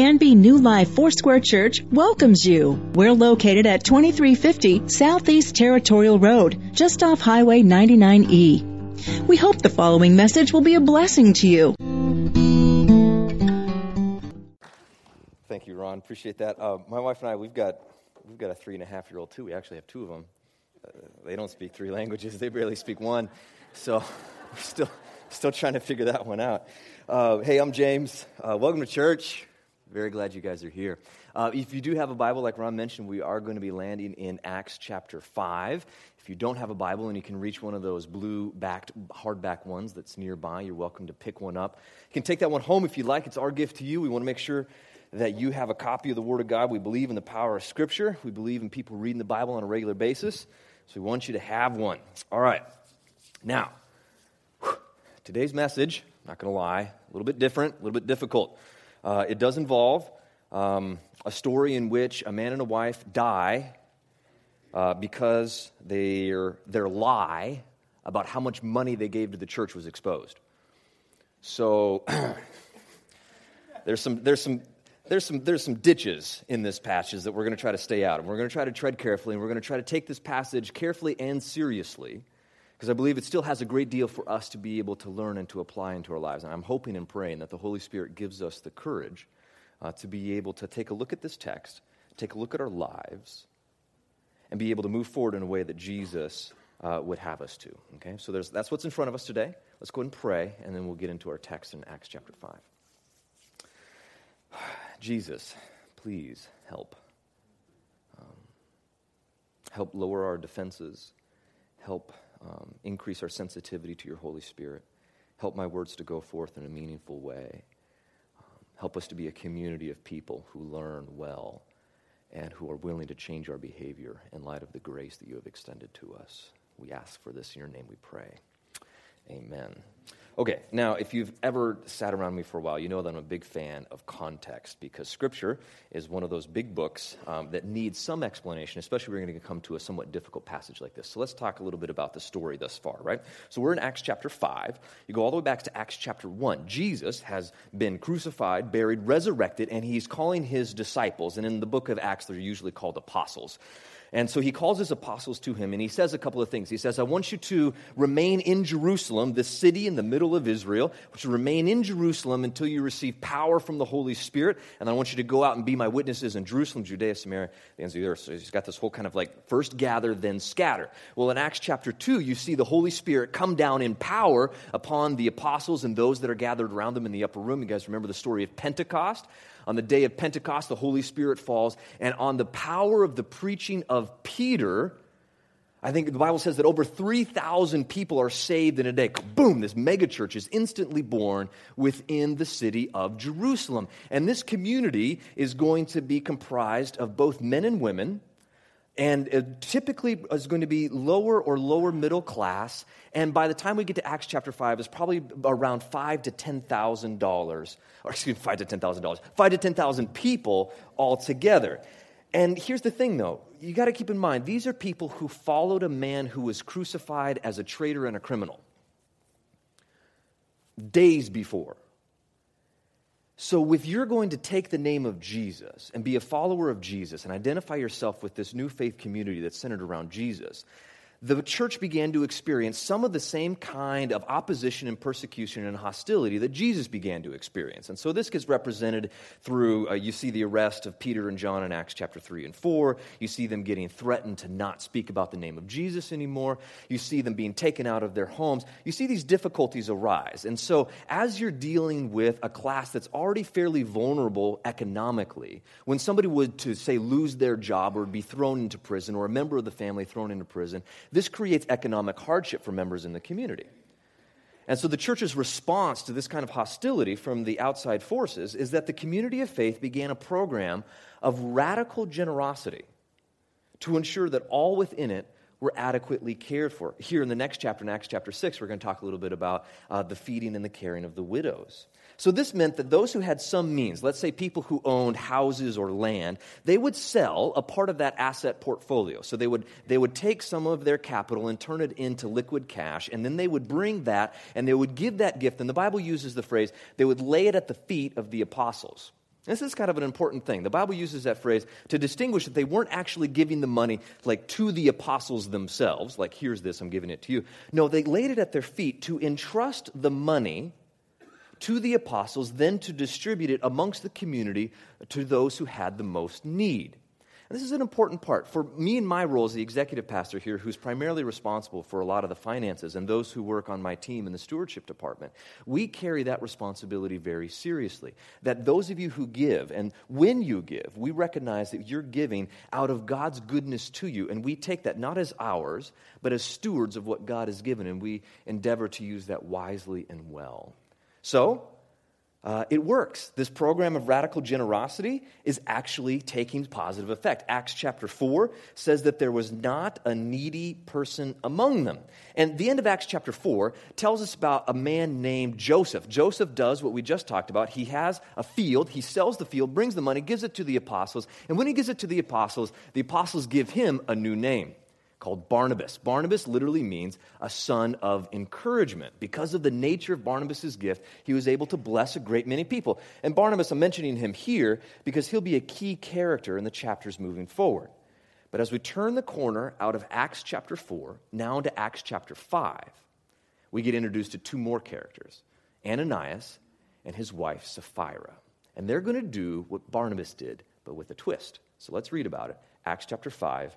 Canby New Life Foursquare Church welcomes you. We're located at 2350 Southeast Territorial Road, just off Highway 99E. We hope the following message will be a blessing to you. Thank you, Ron. Appreciate that. Uh, my wife and I, we've got we've got a three and a half year old too. We actually have two of them. Uh, they don't speak three languages; they barely speak one. So we're still still trying to figure that one out. Uh, hey, I'm James. Uh, welcome to church. Very glad you guys are here. Uh, if you do have a Bible, like Ron mentioned, we are going to be landing in Acts chapter 5. If you don't have a Bible and you can reach one of those blue backed, hardback ones that's nearby, you're welcome to pick one up. You can take that one home if you'd like. It's our gift to you. We want to make sure that you have a copy of the Word of God. We believe in the power of Scripture, we believe in people reading the Bible on a regular basis. So we want you to have one. All right. Now, today's message, not going to lie, a little bit different, a little bit difficult. Uh, it does involve um, a story in which a man and a wife die uh, because their, their lie about how much money they gave to the church was exposed. So there's some, there's some, there's some, there's some ditches in this passage that we're going to try to stay out of. We're going to try to tread carefully, and we're going to try to take this passage carefully and seriously because I believe it still has a great deal for us to be able to learn and to apply into our lives. And I'm hoping and praying that the Holy Spirit gives us the courage uh, to be able to take a look at this text, take a look at our lives, and be able to move forward in a way that Jesus uh, would have us to. Okay, so that's what's in front of us today. Let's go and pray, and then we'll get into our text in Acts chapter 5. Jesus, please help. Um, help lower our defenses. Help um, increase our sensitivity to your Holy Spirit. Help my words to go forth in a meaningful way. Um, help us to be a community of people who learn well and who are willing to change our behavior in light of the grace that you have extended to us. We ask for this in your name, we pray. Amen. Okay, now, if you've ever sat around me for a while, you know that I'm a big fan of context because Scripture is one of those big books um, that needs some explanation, especially when we're going to come to a somewhat difficult passage like this. So let's talk a little bit about the story thus far, right? So we're in Acts chapter 5. You go all the way back to Acts chapter 1. Jesus has been crucified, buried, resurrected, and he's calling his disciples, and in the book of Acts, they're usually called apostles. And so he calls his apostles to him and he says a couple of things. He says, I want you to remain in Jerusalem, the city in the middle of Israel, which remain in Jerusalem until you receive power from the Holy Spirit. And I want you to go out and be my witnesses in Jerusalem, Judea, Samaria, the ends of the earth. So he's got this whole kind of like first gather, then scatter. Well, in Acts chapter 2, you see the Holy Spirit come down in power upon the apostles and those that are gathered around them in the upper room. You guys remember the story of Pentecost? On the day of Pentecost, the Holy Spirit falls, and on the power of the preaching of Peter, I think the Bible says that over 3,000 people are saved in a day. Boom, this megachurch is instantly born within the city of Jerusalem. And this community is going to be comprised of both men and women and it typically is going to be lower or lower middle class. And by the time we get to Acts chapter five, it's probably around five to ten thousand dollars, or excuse me, five to ten thousand dollars, five to ten thousand people altogether. And here's the thing, though, you got to keep in mind these are people who followed a man who was crucified as a traitor and a criminal days before. So, if you're going to take the name of Jesus and be a follower of Jesus and identify yourself with this new faith community that's centered around Jesus, the church began to experience some of the same kind of opposition and persecution and hostility that Jesus began to experience. And so this gets represented through, uh, you see the arrest of Peter and John in Acts chapter 3 and 4. You see them getting threatened to not speak about the name of Jesus anymore. You see them being taken out of their homes. You see these difficulties arise. And so as you're dealing with a class that's already fairly vulnerable economically, when somebody would to say lose their job or be thrown into prison or a member of the family thrown into prison, this creates economic hardship for members in the community. And so the church's response to this kind of hostility from the outside forces is that the community of faith began a program of radical generosity to ensure that all within it were adequately cared for. Here in the next chapter, in Acts chapter 6, we're going to talk a little bit about uh, the feeding and the caring of the widows. So this meant that those who had some means, let's say people who owned houses or land, they would sell a part of that asset portfolio. So they would, they would take some of their capital and turn it into liquid cash, and then they would bring that and they would give that gift. And the Bible uses the phrase, they would lay it at the feet of the apostles. This is kind of an important thing. The Bible uses that phrase to distinguish that they weren't actually giving the money like to the apostles themselves, like here's this, I'm giving it to you. No, they laid it at their feet to entrust the money to the apostles, then to distribute it amongst the community to those who had the most need. And this is an important part. For me and my role as the executive pastor here, who's primarily responsible for a lot of the finances and those who work on my team in the stewardship department, we carry that responsibility very seriously. That those of you who give, and when you give, we recognize that you're giving out of God's goodness to you. And we take that not as ours, but as stewards of what God has given. And we endeavor to use that wisely and well. So, uh, it works. This program of radical generosity is actually taking positive effect. Acts chapter 4 says that there was not a needy person among them. And the end of Acts chapter 4 tells us about a man named Joseph. Joseph does what we just talked about. He has a field, he sells the field, brings the money, gives it to the apostles. And when he gives it to the apostles, the apostles give him a new name called Barnabas. Barnabas literally means a son of encouragement. Because of the nature of Barnabas' gift, he was able to bless a great many people. And Barnabas, I'm mentioning him here because he'll be a key character in the chapters moving forward. But as we turn the corner out of Acts chapter 4, now into Acts chapter 5, we get introduced to two more characters Ananias and his wife Sapphira. And they're going to do what Barnabas did, but with a twist. So let's read about it. Acts chapter 5,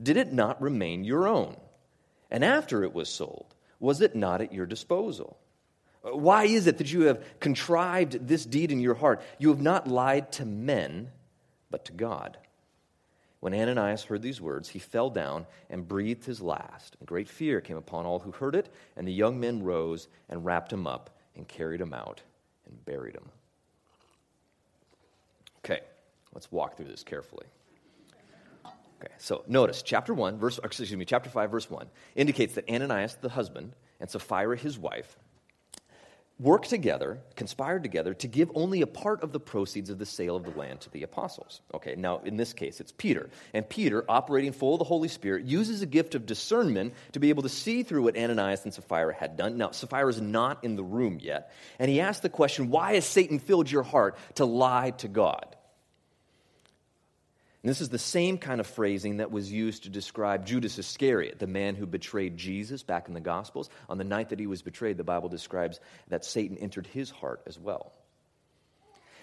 did it not remain your own? And after it was sold, was it not at your disposal? Why is it that you have contrived this deed in your heart? You have not lied to men, but to God. When Ananias heard these words, he fell down and breathed his last. And great fear came upon all who heard it, and the young men rose and wrapped him up and carried him out and buried him. Okay, let's walk through this carefully. Okay, so notice chapter 1, verse, excuse me, chapter 5, verse 1 indicates that Ananias, the husband, and Sapphira, his wife, worked together, conspired together to give only a part of the proceeds of the sale of the land to the apostles. Okay, now in this case, it's Peter. And Peter, operating full of the Holy Spirit, uses a gift of discernment to be able to see through what Ananias and Sapphira had done. Now, Sapphira is not in the room yet. And he asked the question, Why has Satan filled your heart to lie to God? And this is the same kind of phrasing that was used to describe Judas Iscariot, the man who betrayed Jesus back in the Gospels. On the night that he was betrayed, the Bible describes that Satan entered his heart as well.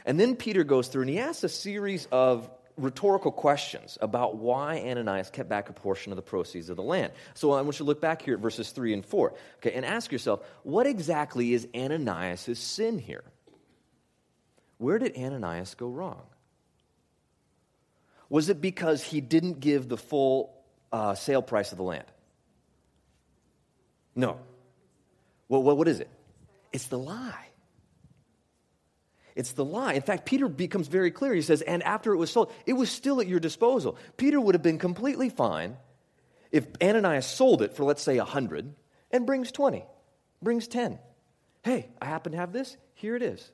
And then Peter goes through and he asks a series of rhetorical questions about why Ananias kept back a portion of the proceeds of the land. So I want you to look back here at verses 3 and 4, okay, and ask yourself, what exactly is Ananias' sin here? Where did Ananias go wrong? Was it because he didn't give the full uh, sale price of the land? No. Well, what is it? It's the lie. It's the lie. In fact, Peter becomes very clear. He says, and after it was sold, it was still at your disposal. Peter would have been completely fine if Ananias sold it for, let's say, 100 and brings 20, brings 10. Hey, I happen to have this. Here it is.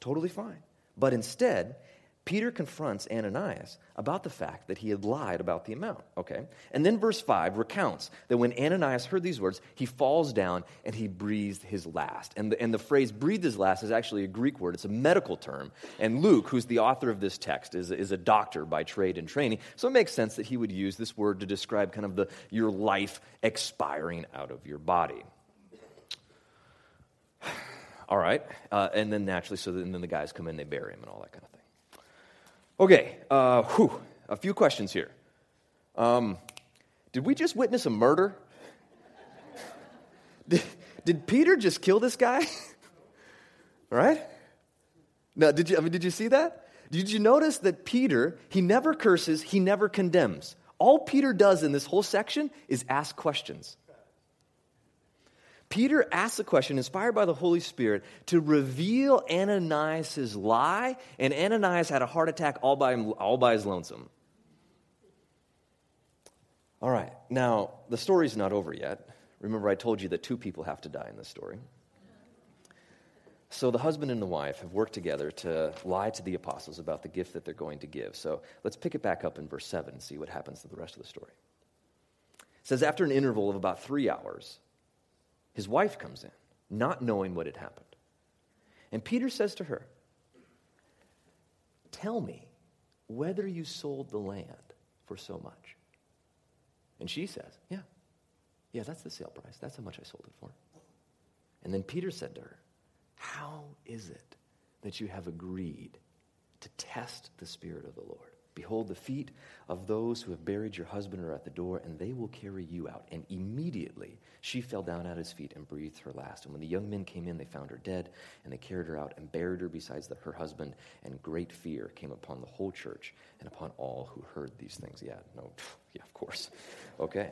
Totally fine. But instead, Peter confronts Ananias about the fact that he had lied about the amount, okay? And then verse 5 recounts that when Ananias heard these words, he falls down and he breathed his last. And the, and the phrase breathed his last is actually a Greek word, it's a medical term. And Luke, who's the author of this text, is, is a doctor by trade and training. So it makes sense that he would use this word to describe kind of the, your life expiring out of your body. All right. Uh, and then naturally, so then the guys come in, they bury him and all that kind of thing. Okay, uh, whew, a few questions here. Um, did we just witness a murder? did, did Peter just kill this guy? right? Now, did you, I mean, did you see that? Did you notice that Peter, he never curses, he never condemns. All Peter does in this whole section is ask questions. Peter asks a question inspired by the Holy Spirit to reveal Ananias' lie, and Ananias had a heart attack all by, all by his lonesome. All right, now the story's not over yet. Remember, I told you that two people have to die in this story. So the husband and the wife have worked together to lie to the apostles about the gift that they're going to give. So let's pick it back up in verse 7 and see what happens to the rest of the story. It says, After an interval of about three hours, his wife comes in, not knowing what had happened. And Peter says to her, Tell me whether you sold the land for so much. And she says, Yeah, yeah, that's the sale price. That's how much I sold it for. And then Peter said to her, How is it that you have agreed to test the Spirit of the Lord? Behold, the feet of those who have buried your husband are at the door, and they will carry you out. And immediately she fell down at his feet and breathed her last. And when the young men came in, they found her dead, and they carried her out and buried her beside her husband. And great fear came upon the whole church and upon all who heard these things. Yeah, no, yeah, of course. Okay.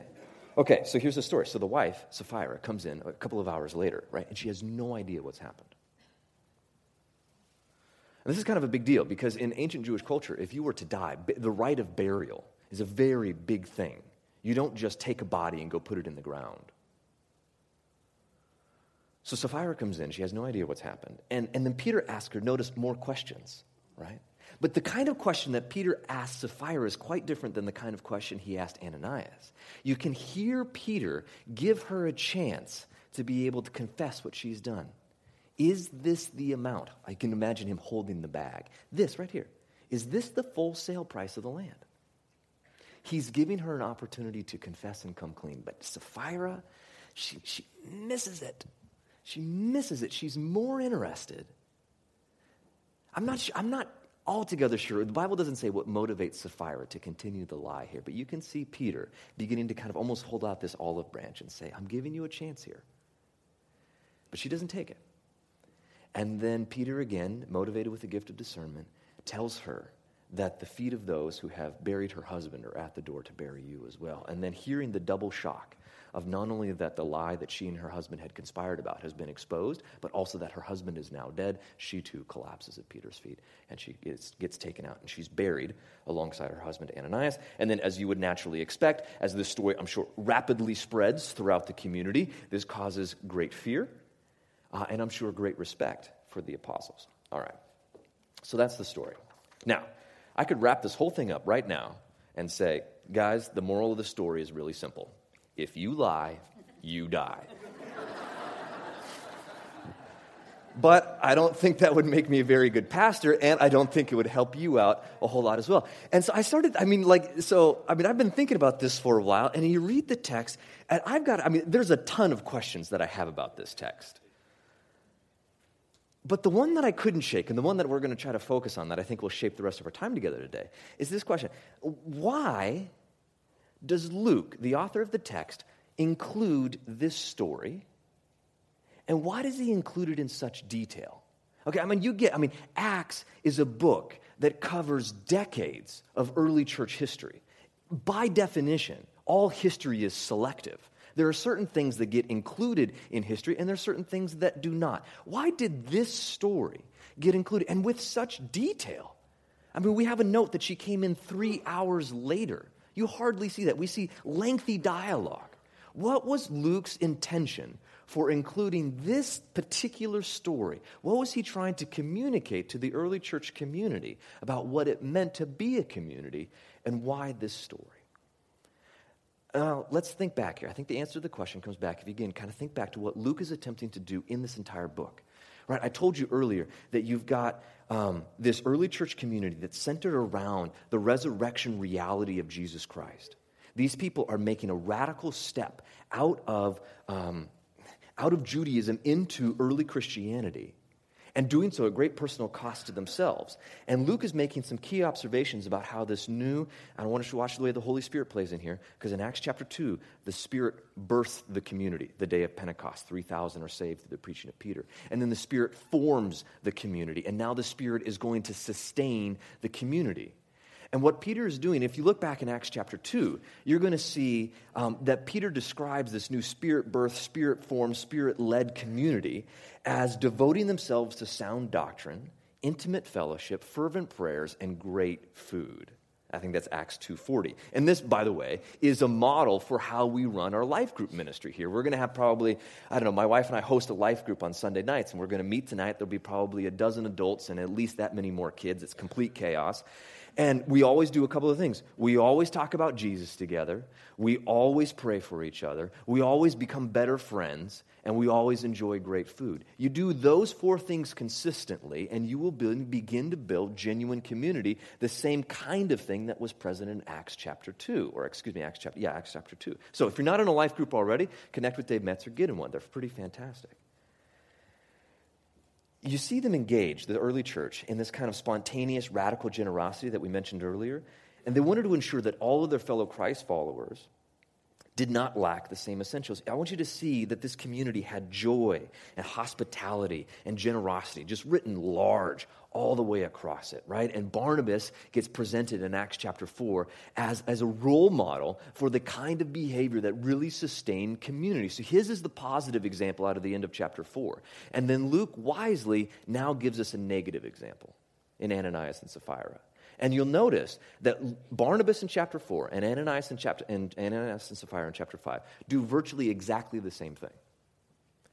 Okay, so here's the story. So the wife, Sapphira, comes in a couple of hours later, right? And she has no idea what's happened. And this is kind of a big deal because in ancient Jewish culture, if you were to die, the rite of burial is a very big thing. You don't just take a body and go put it in the ground. So Sapphira comes in, she has no idea what's happened. And, and then Peter asks her, notice more questions, right? But the kind of question that Peter asked Sapphira is quite different than the kind of question he asked Ananias. You can hear Peter give her a chance to be able to confess what she's done. Is this the amount? I can imagine him holding the bag. This right here. Is this the full sale price of the land? He's giving her an opportunity to confess and come clean. But Sapphira, she, she misses it. She misses it. She's more interested. I'm not, I'm not altogether sure. The Bible doesn't say what motivates Sapphira to continue the lie here, but you can see Peter beginning to kind of almost hold out this olive branch and say, I'm giving you a chance here. But she doesn't take it. And then Peter, again, motivated with the gift of discernment, tells her that the feet of those who have buried her husband are at the door to bury you as well. And then hearing the double shock of not only that the lie that she and her husband had conspired about has been exposed, but also that her husband is now dead, she too collapses at Peter's feet and she gets, gets taken out and she's buried alongside her husband Ananias. And then, as you would naturally expect, as this story, I'm sure, rapidly spreads throughout the community, this causes great fear uh, and I'm sure great respect for the apostles. All right. So that's the story. Now, I could wrap this whole thing up right now and say, guys, the moral of the story is really simple. If you lie, you die. but I don't think that would make me a very good pastor, and I don't think it would help you out a whole lot as well. And so I started, I mean, like, so, I mean, I've been thinking about this for a while, and you read the text, and I've got, I mean, there's a ton of questions that I have about this text. But the one that I couldn't shake, and the one that we're going to try to focus on, that I think will shape the rest of our time together today, is this question Why does Luke, the author of the text, include this story? And why does he include it in such detail? Okay, I mean, you get, I mean, Acts is a book that covers decades of early church history. By definition, all history is selective. There are certain things that get included in history, and there are certain things that do not. Why did this story get included? And with such detail. I mean, we have a note that she came in three hours later. You hardly see that. We see lengthy dialogue. What was Luke's intention for including this particular story? What was he trying to communicate to the early church community about what it meant to be a community and why this story? Uh, let's think back here. I think the answer to the question comes back if you again kind of think back to what Luke is attempting to do in this entire book. Right? I told you earlier that you've got um, this early church community that's centered around the resurrection reality of Jesus Christ. These people are making a radical step out of, um, out of Judaism into early Christianity and doing so at great personal cost to themselves. And Luke is making some key observations about how this new, I want us to watch the way the Holy Spirit plays in here, because in Acts chapter 2, the Spirit births the community the day of Pentecost. 3,000 are saved through the preaching of Peter. And then the Spirit forms the community, and now the Spirit is going to sustain the community. And what Peter is doing, if you look back in Acts chapter 2, you're going to see um, that Peter describes this new spirit birth, spirit formed, spirit led community as devoting themselves to sound doctrine, intimate fellowship, fervent prayers, and great food. I think that's Acts 2:40. And this, by the way, is a model for how we run our life group ministry here. We're going to have probably, I don't know, my wife and I host a life group on Sunday nights, and we're going to meet tonight. There'll be probably a dozen adults and at least that many more kids. It's complete chaos. And we always do a couple of things. We always talk about Jesus together. We always pray for each other. We always become better friends. And we always enjoy great food. You do those four things consistently, and you will begin to build genuine community, the same kind of thing that was present in Acts chapter 2, or excuse me, Acts chapter, yeah, Acts chapter 2. So if you're not in a life group already, connect with Dave Metzer, get in one. They're pretty fantastic you see them engage, the early church, in this kind of spontaneous, radical generosity that we mentioned earlier. And they wanted to ensure that all of their fellow Christ followers did not lack the same essentials. I want you to see that this community had joy and hospitality and generosity, just written large all the way across it, right? And Barnabas gets presented in Acts chapter 4 as, as a role model for the kind of behavior that really sustained community. So his is the positive example out of the end of chapter 4. And then Luke wisely now gives us a negative example in Ananias and Sapphira. And you'll notice that Barnabas in chapter 4 and Ananias, in chapter, and Ananias and Sapphira in chapter 5 do virtually exactly the same thing.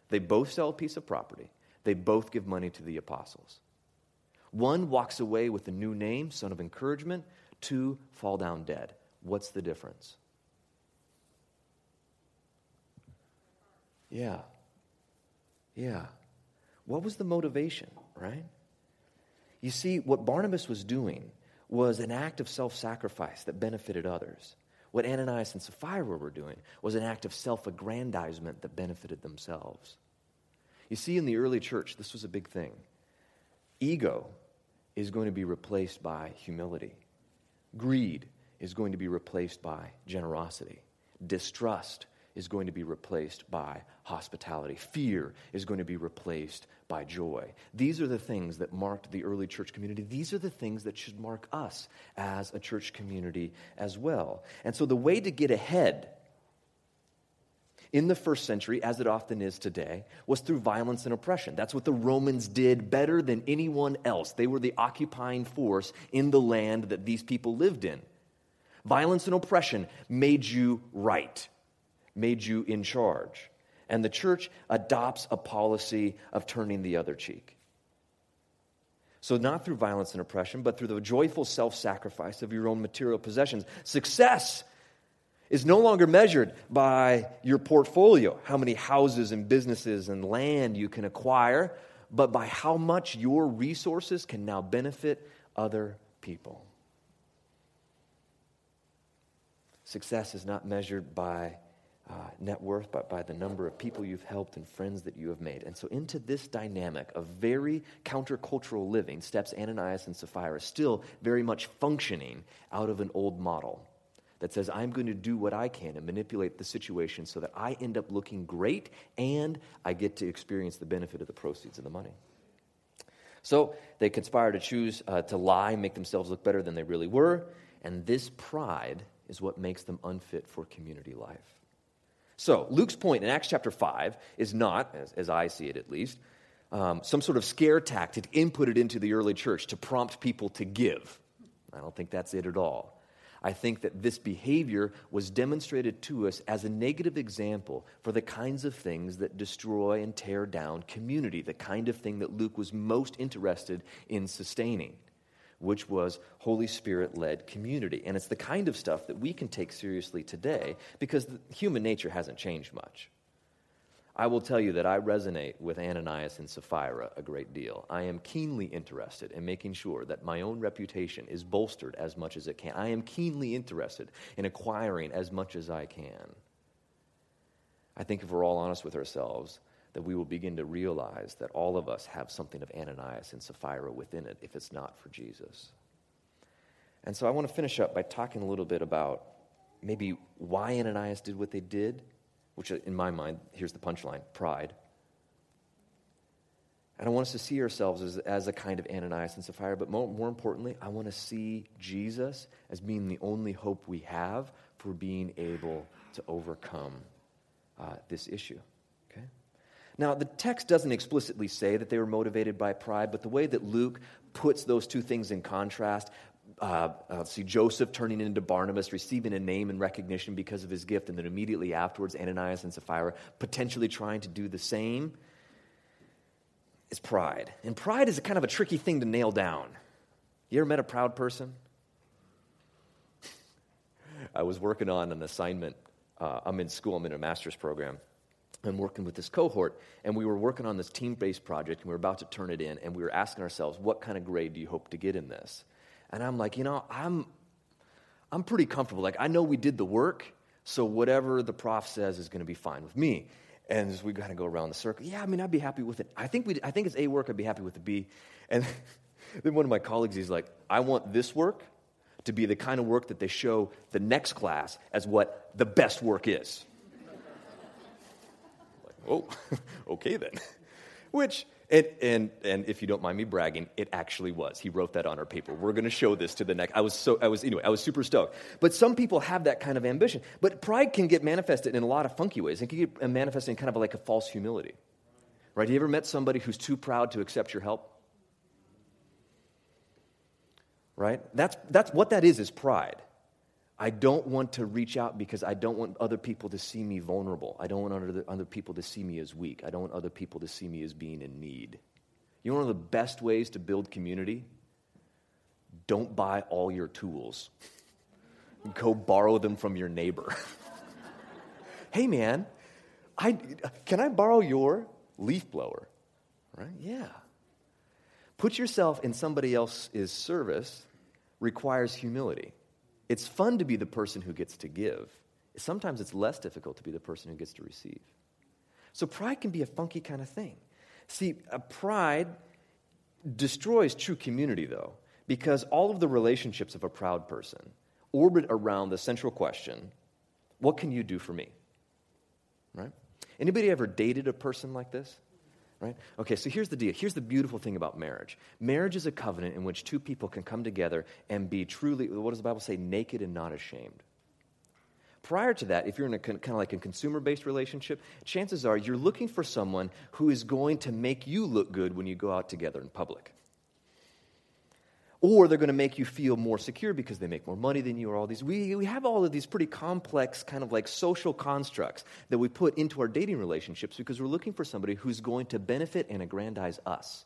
They both sell a piece of property, they both give money to the apostles. One walks away with a new name, son of encouragement. Two fall down dead. What's the difference? Yeah. Yeah. What was the motivation, right? You see, what Barnabas was doing was an act of self sacrifice that benefited others. What Ananias and Sapphira were doing was an act of self aggrandizement that benefited themselves. You see, in the early church, this was a big thing. Ego is going to be replaced by humility, greed is going to be replaced by generosity, distrust is going to be replaced by hospitality. Fear is going to be replaced by joy. These are the things that marked the early church community. These are the things that should mark us as a church community as well. And so the way to get ahead in the first century, as it often is today, was through violence and oppression. That's what the Romans did better than anyone else. They were the occupying force in the land that these people lived in. Violence and oppression made you right made you in charge. And the church adopts a policy of turning the other cheek. So, not through violence and oppression, but through the joyful self sacrifice of your own material possessions. Success is no longer measured by your portfolio, how many houses and businesses and land you can acquire, but by how much your resources can now benefit other people. Success is not measured by uh, net worth, but by the number of people you've helped and friends that you have made. And so, into this dynamic of very countercultural living, steps Ananias and Sapphira, still very much functioning out of an old model that says, I'm going to do what I can and manipulate the situation so that I end up looking great and I get to experience the benefit of the proceeds of the money. So they conspire to choose uh, to lie, make themselves look better than they really were, and this pride is what makes them unfit for community life. So, Luke's point in Acts chapter 5 is not, as, as I see it at least, um, some sort of scare tactic inputted into the early church to prompt people to give. I don't think that's it at all. I think that this behavior was demonstrated to us as a negative example for the kinds of things that destroy and tear down community, the kind of thing that Luke was most interested in sustaining which was Holy Spirit led community. And it's the kind of stuff that we can take seriously today because human nature hasn't changed much. I will tell you that I resonate with Ananias and Sapphira a great deal. I am keenly interested in making sure that my own reputation is bolstered as much as it can. I am keenly interested in acquiring as much as I can. I think if we're all honest with ourselves, that we will begin to realize that all of us have something of Ananias and Sapphira within it if it's not for Jesus. And so I want to finish up by talking a little bit about maybe why Ananias did what they did, which in my mind, here's the punchline pride. And I want us to see ourselves as, as a kind of Ananias and Sapphira, but more, more importantly, I want to see Jesus as being the only hope we have for being able to overcome uh, this issue. Okay? Now, the text doesn't explicitly say that they were motivated by pride, but the way that Luke puts those two things in contrast, uh, uh, see Joseph turning into Barnabas, receiving a name and recognition because of his gift, and then immediately afterwards, Ananias and Sapphira potentially trying to do the same, is pride. And pride is a kind of a tricky thing to nail down. You ever met a proud person? I was working on an assignment. Uh, I'm in school, I'm in a master's program. I'm working with this cohort, and we were working on this team based project, and we were about to turn it in, and we were asking ourselves, what kind of grade do you hope to get in this? And I'm like, you know, I'm, I'm pretty comfortable. Like, I know we did the work, so whatever the prof says is going to be fine with me. And as we kind of go around the circle, yeah, I mean, I'd be happy with it. I think, we, I think it's A work, I'd be happy with the B. And then one of my colleagues, he's like, I want this work to be the kind of work that they show the next class as what the best work is. like, oh, okay then. Which, and, and, and if you don't mind me bragging, it actually was. He wrote that on our paper. We're going to show this to the next. I was so, I was, anyway, I was super stoked. But some people have that kind of ambition. But pride can get manifested in a lot of funky ways. It can get uh, manifested in kind of like a false humility. Right? Have you ever met somebody who's too proud to accept your help? right? That's, that's what that is, is pride. I don't want to reach out because I don't want other people to see me vulnerable. I don't want other, other people to see me as weak. I don't want other people to see me as being in need. You know one of the best ways to build community? Don't buy all your tools. Go borrow them from your neighbor. hey man, I, can I borrow your leaf blower? Right? Yeah. Put yourself in somebody else's service requires humility. It's fun to be the person who gets to give. Sometimes it's less difficult to be the person who gets to receive. So pride can be a funky kind of thing. See, pride destroys true community, though, because all of the relationships of a proud person orbit around the central question what can you do for me? Right? Anybody ever dated a person like this? Right? Okay, so here's the deal. Here's the beautiful thing about marriage marriage is a covenant in which two people can come together and be truly, what does the Bible say, naked and not ashamed. Prior to that, if you're in a kind of like a consumer based relationship, chances are you're looking for someone who is going to make you look good when you go out together in public or they're going to make you feel more secure because they make more money than you or all these we, we have all of these pretty complex kind of like social constructs that we put into our dating relationships because we're looking for somebody who's going to benefit and aggrandize us.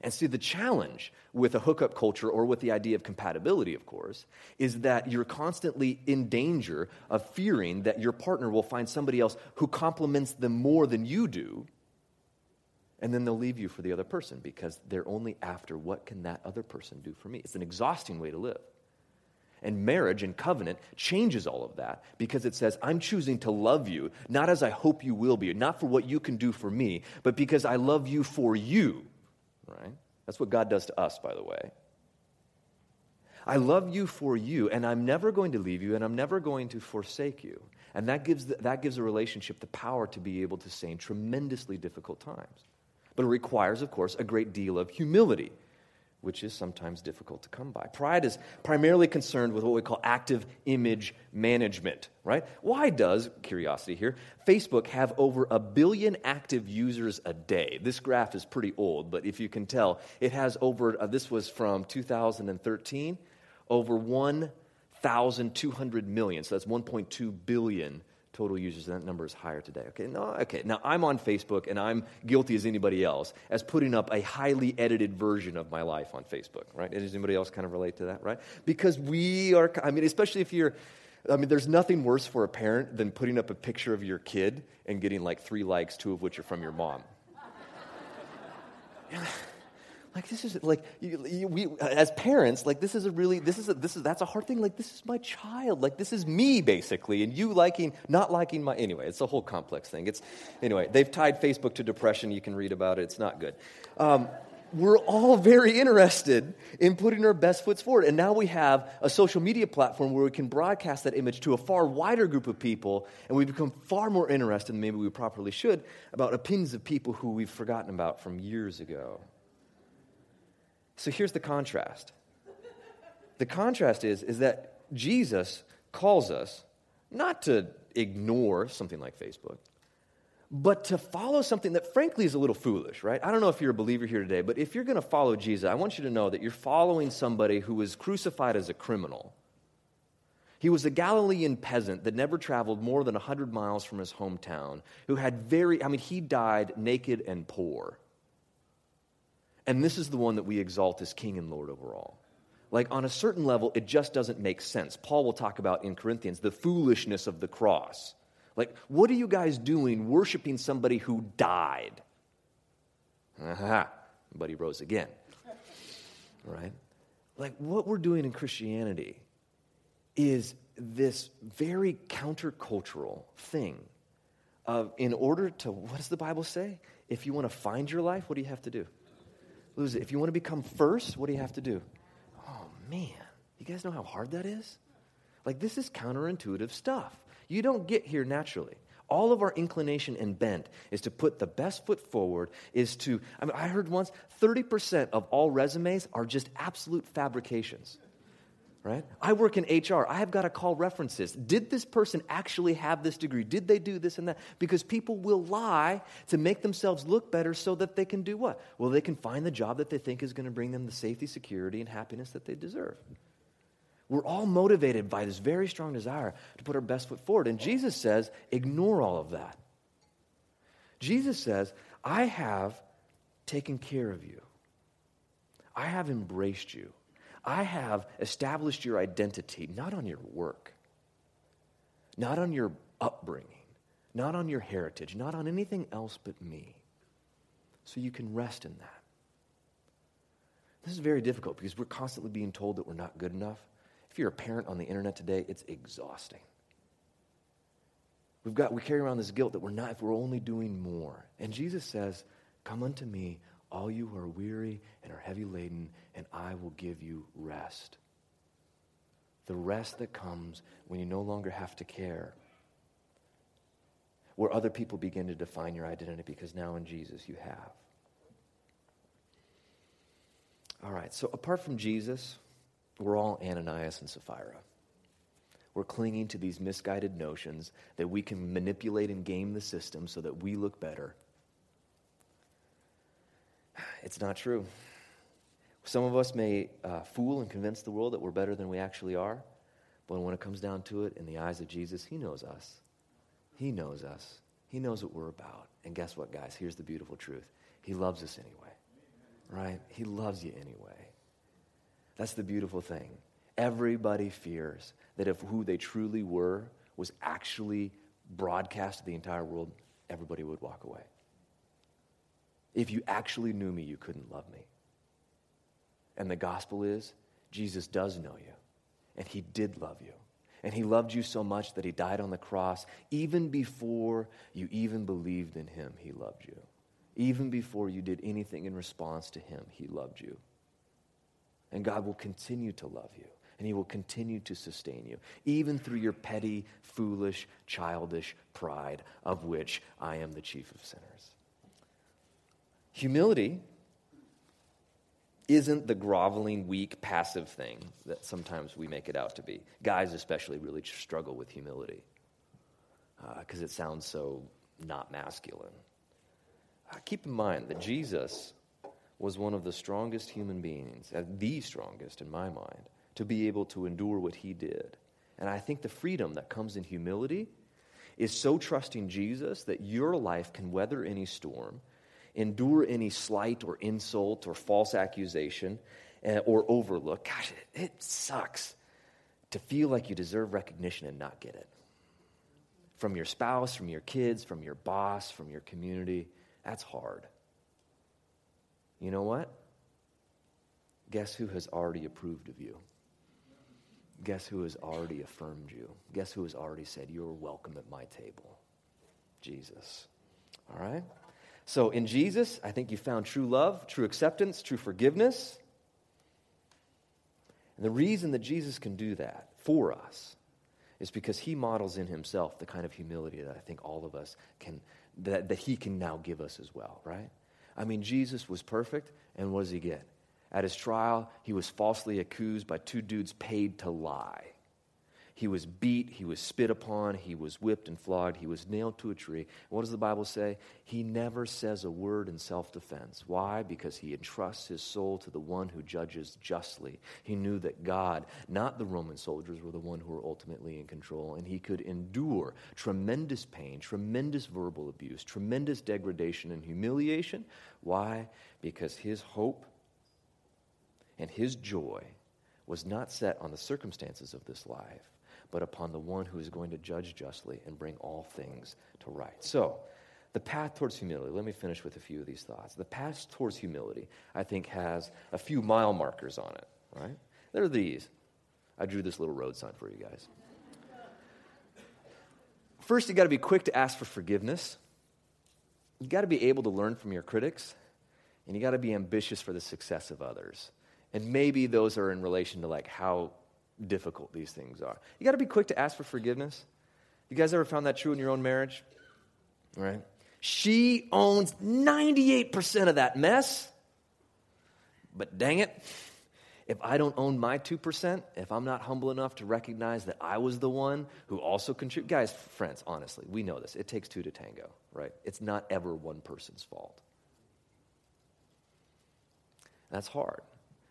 And see the challenge with a hookup culture or with the idea of compatibility of course is that you're constantly in danger of fearing that your partner will find somebody else who complements them more than you do and then they'll leave you for the other person because they're only after what can that other person do for me. It's an exhausting way to live. And marriage and covenant changes all of that because it says, I'm choosing to love you, not as I hope you will be, not for what you can do for me, but because I love you for you. Right? That's what God does to us, by the way. I love you for you, and I'm never going to leave you, and I'm never going to forsake you. And that gives, the, that gives a relationship the power to be able to stay in tremendously difficult times. But it requires, of course, a great deal of humility, which is sometimes difficult to come by. Pride is primarily concerned with what we call active image management, right? Why does, curiosity here, Facebook have over a billion active users a day? This graph is pretty old, but if you can tell, it has over, uh, this was from 2013, over 1,200 million. So that's 1.2 billion total users, and that number is higher today. Okay, no, okay. Now I'm on Facebook, and I'm guilty as anybody else as putting up a highly edited version of my life on Facebook. Right? Does anybody else kind of relate to that? Right? Because we are. I mean, especially if you're. I mean, there's nothing worse for a parent than putting up a picture of your kid and getting like three likes, two of which are from your mom. Like this is like you, you, we as parents like this is a really this is a, this is that's a hard thing. Like this is my child. Like this is me basically and you liking not liking my anyway it's a whole complex thing. It's anyway they've tied facebook to depression. You can read about it. It's not good. Um, we're all very interested in putting our best foot forward. And now we have a social media platform where we can broadcast that image to a far wider group of people, and we become far more interested than maybe we properly should about opinions of people who we've forgotten about from years ago. So here's the contrast. The contrast is, is that Jesus calls us not to ignore something like Facebook, but to follow something that frankly is a little foolish, right? I don't know if you're a believer here today, but if you're going to follow Jesus, I want you to know that you're following somebody who was crucified as a criminal. He was a Galilean peasant that never traveled more than 100 miles from his hometown, who had very, I mean, he died naked and poor. And this is the one that we exalt as King and Lord over all. Like, on a certain level, it just doesn't make sense. Paul will talk about in Corinthians the foolishness of the cross. Like, what are you guys doing worshiping somebody who died? But he rose again. Right? Like, what we're doing in Christianity is this very countercultural thing of, in order to, what does the Bible say? If you want to find your life, what do you have to do? Lose it. If you want to become first, what do you have to do? Oh, man. You guys know how hard that is? Like, this is counterintuitive stuff. You don't get here naturally. All of our inclination and bent is to put the best foot forward, is to, I, mean, I heard once 30% of all resumes are just absolute fabrications. Right? I work in HR. I have got to call references. Did this person actually have this degree? Did they do this and that? Because people will lie to make themselves look better so that they can do what? Well, they can find the job that they think is going to bring them the safety, security, and happiness that they deserve. We're all motivated by this very strong desire to put our best foot forward. And Jesus says, ignore all of that. Jesus says, I have taken care of you, I have embraced you, I have established your identity, not on your work, not on your upbringing, not on your heritage, not on anything else but me. So you can rest in that. This is very difficult because we're constantly being told that we're not good enough. If you're a parent on the internet today, it's exhausting. We've got, we carry around this guilt that we're not, if we're only doing more. And Jesus says, Come unto me, all you who are weary and are heavy laden, and I will give you rest. The rest that comes when you no longer have to care. Where other people begin to define your identity because now in Jesus you have. All right, so apart from Jesus, we're all Ananias and Sapphira. We're clinging to these misguided notions that we can manipulate and game the system so that we look better. It's not true. Some of us may uh, fool and convince the world that we're better than we actually are, but when it comes down to it, in the eyes of Jesus, He knows us. He knows us. He knows what we're about. And guess what, guys? Here's the beautiful truth He loves us anyway, right? He loves you anyway. That's the beautiful thing. Everybody fears that if who they truly were was actually broadcast to the entire world, everybody would walk away. If you actually knew me, you couldn't love me. And the gospel is Jesus does know you, and he did love you. And he loved you so much that he died on the cross. Even before you even believed in him, he loved you. Even before you did anything in response to him, he loved you. And God will continue to love you, and He will continue to sustain you, even through your petty, foolish, childish pride, of which I am the chief of sinners. Humility isn't the groveling, weak, passive thing that sometimes we make it out to be. Guys, especially, really struggle with humility because uh, it sounds so not masculine. Uh, keep in mind that Jesus was one of the strongest human beings, uh, the strongest in my mind, to be able to endure what he did. And I think the freedom that comes in humility is so trusting Jesus that your life can weather any storm, endure any slight or insult or false accusation uh, or overlook. Gosh, it sucks to feel like you deserve recognition and not get it. From your spouse, from your kids, from your boss, from your community. That's hard. You know what? Guess who has already approved of you? Guess who has already affirmed you? Guess who has already said, You're welcome at my table? Jesus. All right? So in Jesus, I think you found true love, true acceptance, true forgiveness. And the reason that Jesus can do that for us is because he models in himself the kind of humility that I think all of us can, that, that he can now give us as well, right? I mean, Jesus was perfect, and what does he get? At his trial, he was falsely accused by two dudes paid to lie. He was beat, he was spit upon, he was whipped and flogged, he was nailed to a tree. What does the Bible say? He never says a word in self defense. Why? Because he entrusts his soul to the one who judges justly. He knew that God, not the Roman soldiers, were the one who were ultimately in control, and he could endure tremendous pain, tremendous verbal abuse, tremendous degradation and humiliation. Why? Because his hope and his joy was not set on the circumstances of this life but upon the one who is going to judge justly and bring all things to right. So, the path towards humility, let me finish with a few of these thoughts. The path towards humility, I think, has a few mile markers on it, right? There are these. I drew this little road sign for you guys. First, you got to be quick to ask for forgiveness. You got to be able to learn from your critics, and you got to be ambitious for the success of others. And maybe those are in relation to like how difficult these things are. You got to be quick to ask for forgiveness. You guys ever found that true in your own marriage? Right? She owns 98% of that mess. But dang it, if I don't own my 2%, if I'm not humble enough to recognize that I was the one who also contributed, guys, friends, honestly, we know this. It takes two to tango, right? It's not ever one person's fault. That's hard.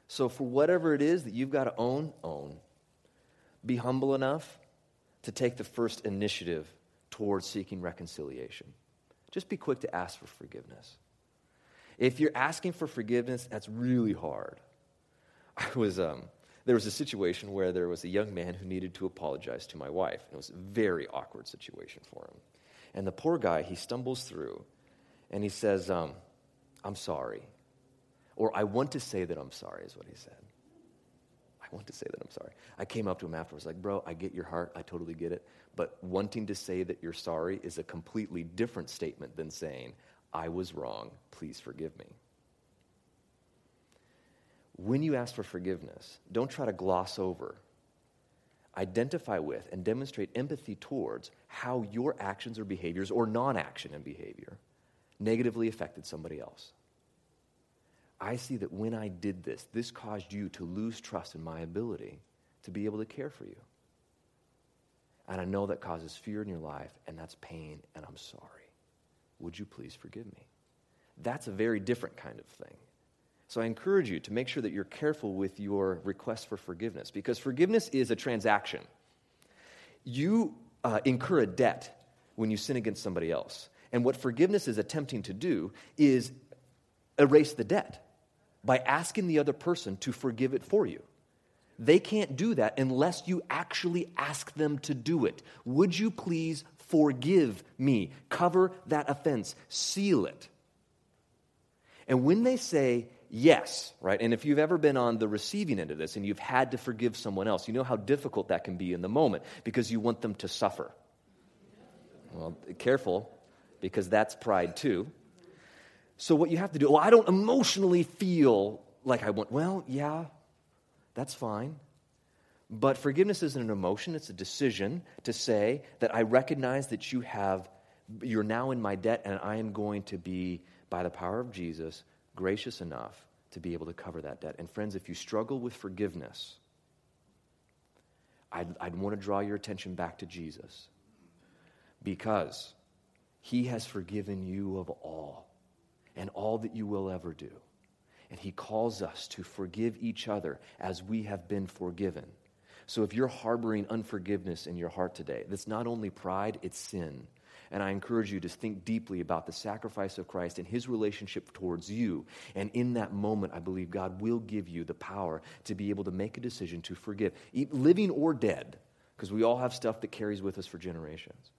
So, for whatever it is that you've got to own, own be humble enough to take the first initiative towards seeking reconciliation. Just be quick to ask for forgiveness. If you're asking for forgiveness, that's really hard. I was, um, there was a situation where there was a young man who needed to apologize to my wife. And it was a very awkward situation for him. And the poor guy, he stumbles through and he says, um, I'm sorry. Or I want to say that I'm sorry, is what he said want to say that I'm sorry. I came up to him afterwards, like, bro, I get your heart. I totally get it. But wanting to say that you're sorry is a completely different statement than saying, I was wrong. Please forgive me. When you ask for forgiveness, don't try to gloss over. Identify with and demonstrate empathy towards how your actions or behaviors, or non action and behavior, negatively affected somebody else. I see that when I did this, this caused you to lose trust in my ability to be able to care for you. And I know that causes fear in your life, and that's pain, and I'm sorry. Would you please forgive me? That's a very different kind of thing. So I encourage you to make sure that you're careful with your request for forgiveness because forgiveness is a transaction. You uh, incur a debt when you sin against somebody else. And what forgiveness is attempting to do is erase the debt by asking the other person to forgive it for you. They can't do that unless you actually ask them to do it. Would you please forgive me? Cover that offense, seal it. And when they say yes, right, and if you've ever been on the receiving end of this and you've had to forgive someone else, you know how difficult that can be in the moment because you want them to suffer. Well, careful, because that's pride too. So, what you have to do, well, I don't emotionally feel like I want, well, yeah, that's fine. But forgiveness isn't an emotion, it's a decision to say that I recognize that you have, you're now in my debt, and I am going to be, by the power of Jesus, gracious enough to be able to cover that debt. And friends, if you struggle with forgiveness, I'd, I'd want to draw your attention back to Jesus because he has forgiven you of all and all that you will ever do. And he calls us to forgive each other as we have been forgiven. So if you're harboring unforgiveness in your heart today, that's not only pride, it's sin. And I encourage you to think deeply about the sacrifice of Christ and his relationship towards you. And in that moment, I believe God will give you the power to be able to make a decision to forgive, living or dead, because we all have stuff that carries with us for generations.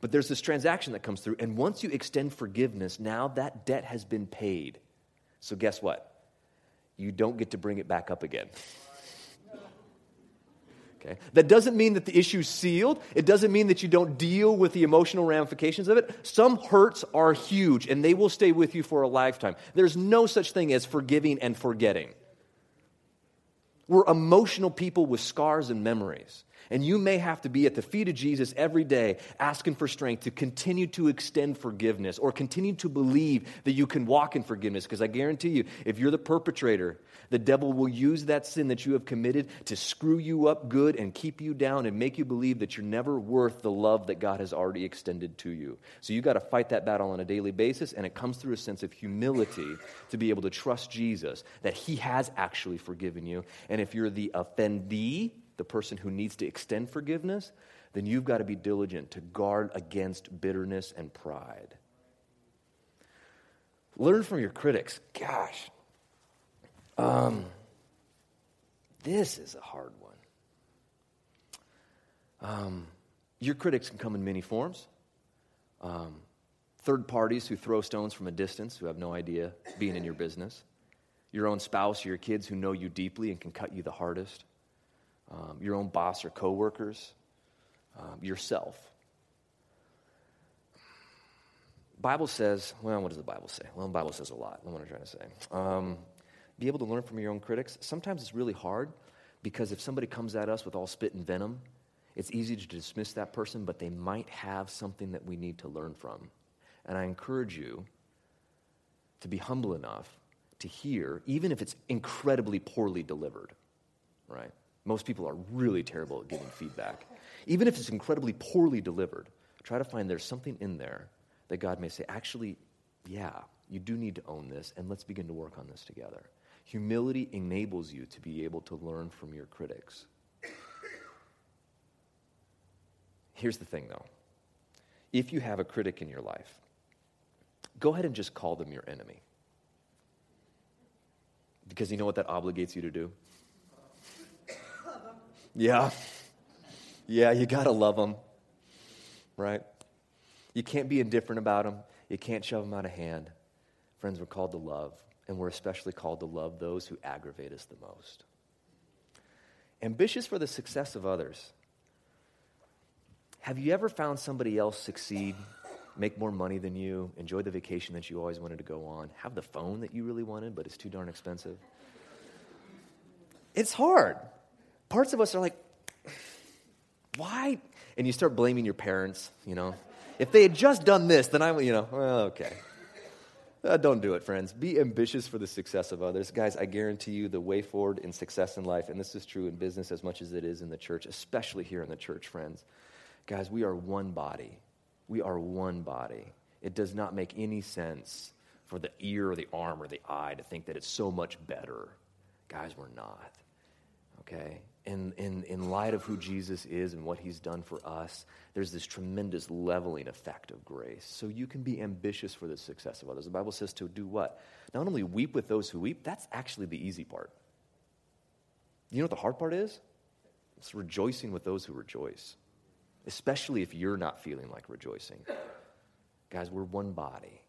But there's this transaction that comes through, and once you extend forgiveness, now that debt has been paid. So, guess what? You don't get to bring it back up again. Okay? That doesn't mean that the issue's sealed. It doesn't mean that you don't deal with the emotional ramifications of it. Some hurts are huge and they will stay with you for a lifetime. There's no such thing as forgiving and forgetting. We're emotional people with scars and memories. And you may have to be at the feet of Jesus every day asking for strength to continue to extend forgiveness or continue to believe that you can walk in forgiveness. Because I guarantee you, if you're the perpetrator, the devil will use that sin that you have committed to screw you up good and keep you down and make you believe that you're never worth the love that God has already extended to you. So you got to fight that battle on a daily basis, and it comes through a sense of humility to be able to trust Jesus that he has actually forgiven you. And if you're the offendee, the person who needs to extend forgiveness, then you've got to be diligent to guard against bitterness and pride. Learn from your critics. Gosh, um, this is a hard one. Um, your critics can come in many forms. Um, third parties who throw stones from a distance, who have no idea being in your business. Your own spouse or your kids who know you deeply and can cut you the hardest um, your own boss or coworkers, um, yourself. Bible says, well, what does the Bible say? Well, the Bible says a lot. That's what I'm trying to say. Um, be able to learn from your own critics. Sometimes it's really hard because if somebody comes at us with all spit and venom, it's easy to dismiss that person, but they might have something that we need to learn from. And I encourage you to be humble enough to hear, even if it's incredibly poorly delivered, right? Most people are really terrible at giving feedback. Even if it's incredibly poorly delivered, try to find there's something in there that God may say, actually, yeah, you do need to own this, and let's begin to work on this together. Humility enables you to be able to learn from your critics. Here's the thing, though if you have a critic in your life, go ahead and just call them your enemy. Because you know what that obligates you to do? Yeah. Yeah, you got to love them, right? You can't be indifferent about them. You can't shove them out of hand. Friends, we're called to love, and we're especially called to love those who aggravate us the most. Ambitious for the success of others. Have you ever found somebody else succeed, make more money than you, enjoy the vacation that you always wanted to go on, have the phone that you really wanted, but it's too darn expensive? It's hard parts of us are like, why? And you start blaming your parents, you know. If they had just done this, then I, would, you know, well, okay. Uh, don't do it, friends. Be ambitious for the success of others. Guys, I guarantee you the way forward in success in life, and this is true in business as much as it is in the church, especially here in the church, friends. Guys, we are one body. We are one body. It does not make any sense for the ear or the arm or the eye to think that it's so much better. Guys, we're not. Okay? In, in, in light of who Jesus is and what he's done for us, there's this tremendous leveling effect of grace. So you can be ambitious for the success of others. The Bible says to do what? Not only weep with those who weep, that's actually the easy part. You know what the hard part is? It's rejoicing with those who rejoice, especially if you're not feeling like rejoicing. Guys, we're one body.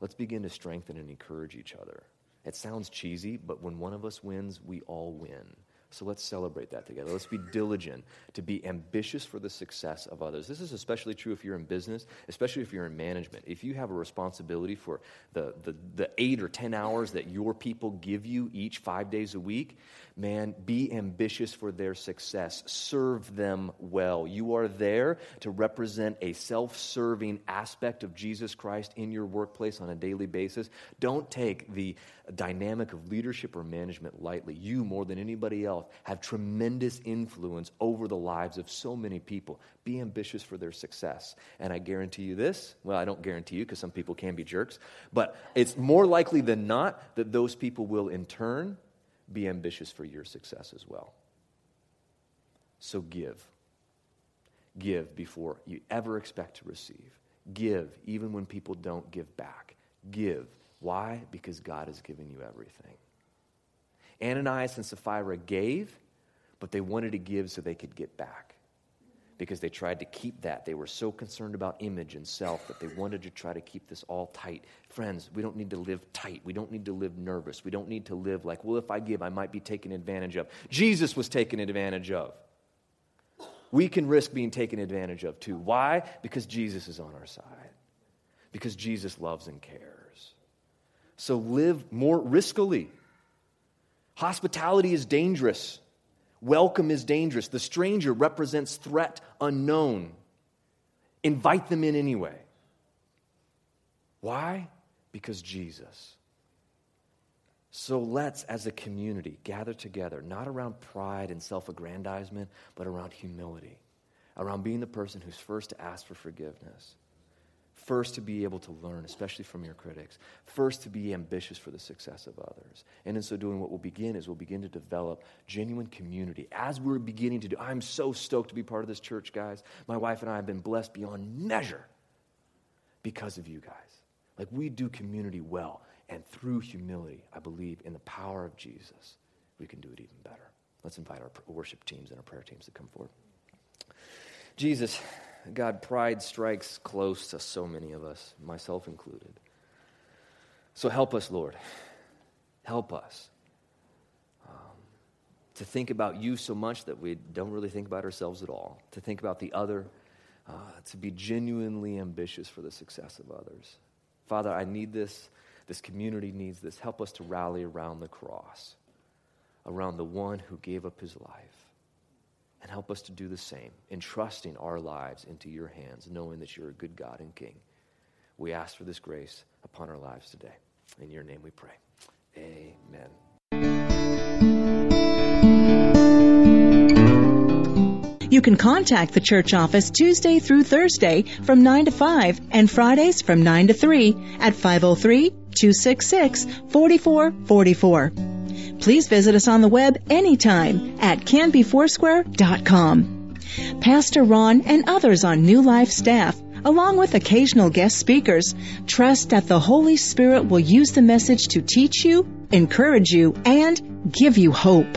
Let's begin to strengthen and encourage each other. It sounds cheesy, but when one of us wins, we all win. So let's celebrate that together. Let's be diligent to be ambitious for the success of others. This is especially true if you're in business, especially if you're in management. If you have a responsibility for the, the, the eight or 10 hours that your people give you each five days a week, man, be ambitious for their success. Serve them well. You are there to represent a self serving aspect of Jesus Christ in your workplace on a daily basis. Don't take the dynamic of leadership or management lightly. You, more than anybody else, have tremendous influence over the lives of so many people. Be ambitious for their success. And I guarantee you this well, I don't guarantee you because some people can be jerks, but it's more likely than not that those people will in turn be ambitious for your success as well. So give. Give before you ever expect to receive. Give even when people don't give back. Give. Why? Because God has given you everything. Ananias and Sapphira gave, but they wanted to give so they could get back because they tried to keep that. They were so concerned about image and self that they wanted to try to keep this all tight. Friends, we don't need to live tight. We don't need to live nervous. We don't need to live like, well, if I give, I might be taken advantage of. Jesus was taken advantage of. we can risk being taken advantage of too. Why? Because Jesus is on our side, because Jesus loves and cares. So live more riskily. Hospitality is dangerous. Welcome is dangerous. The stranger represents threat unknown. Invite them in anyway. Why? Because Jesus. So let's, as a community, gather together, not around pride and self aggrandizement, but around humility, around being the person who's first to ask for forgiveness, first to be able to learn, especially from your critics, first to be ambitious for the success of others. And in so doing, what we'll begin is we'll begin to develop genuine community as we're beginning to do. I'm so stoked to be part of this church, guys. My wife and I have been blessed beyond measure because of you guys. Like, we do community well. And through humility, I believe in the power of Jesus, we can do it even better. Let's invite our worship teams and our prayer teams to come forward. Jesus, God, pride strikes close to so many of us, myself included. So help us, Lord. Help us um, to think about you so much that we don't really think about ourselves at all, to think about the other, uh, to be genuinely ambitious for the success of others. Father, I need this. This community needs this. Help us to rally around the cross, around the one who gave up his life. And help us to do the same, entrusting our lives into your hands, knowing that you're a good God and King. We ask for this grace upon our lives today. In your name we pray. Amen. You can contact the church office Tuesday through Thursday from 9 to 5 and Fridays from 9 to 3 at 503 266 4444. Please visit us on the web anytime at canbyfoursquare.com. Pastor Ron and others on New Life staff, along with occasional guest speakers, trust that the Holy Spirit will use the message to teach you, encourage you, and give you hope.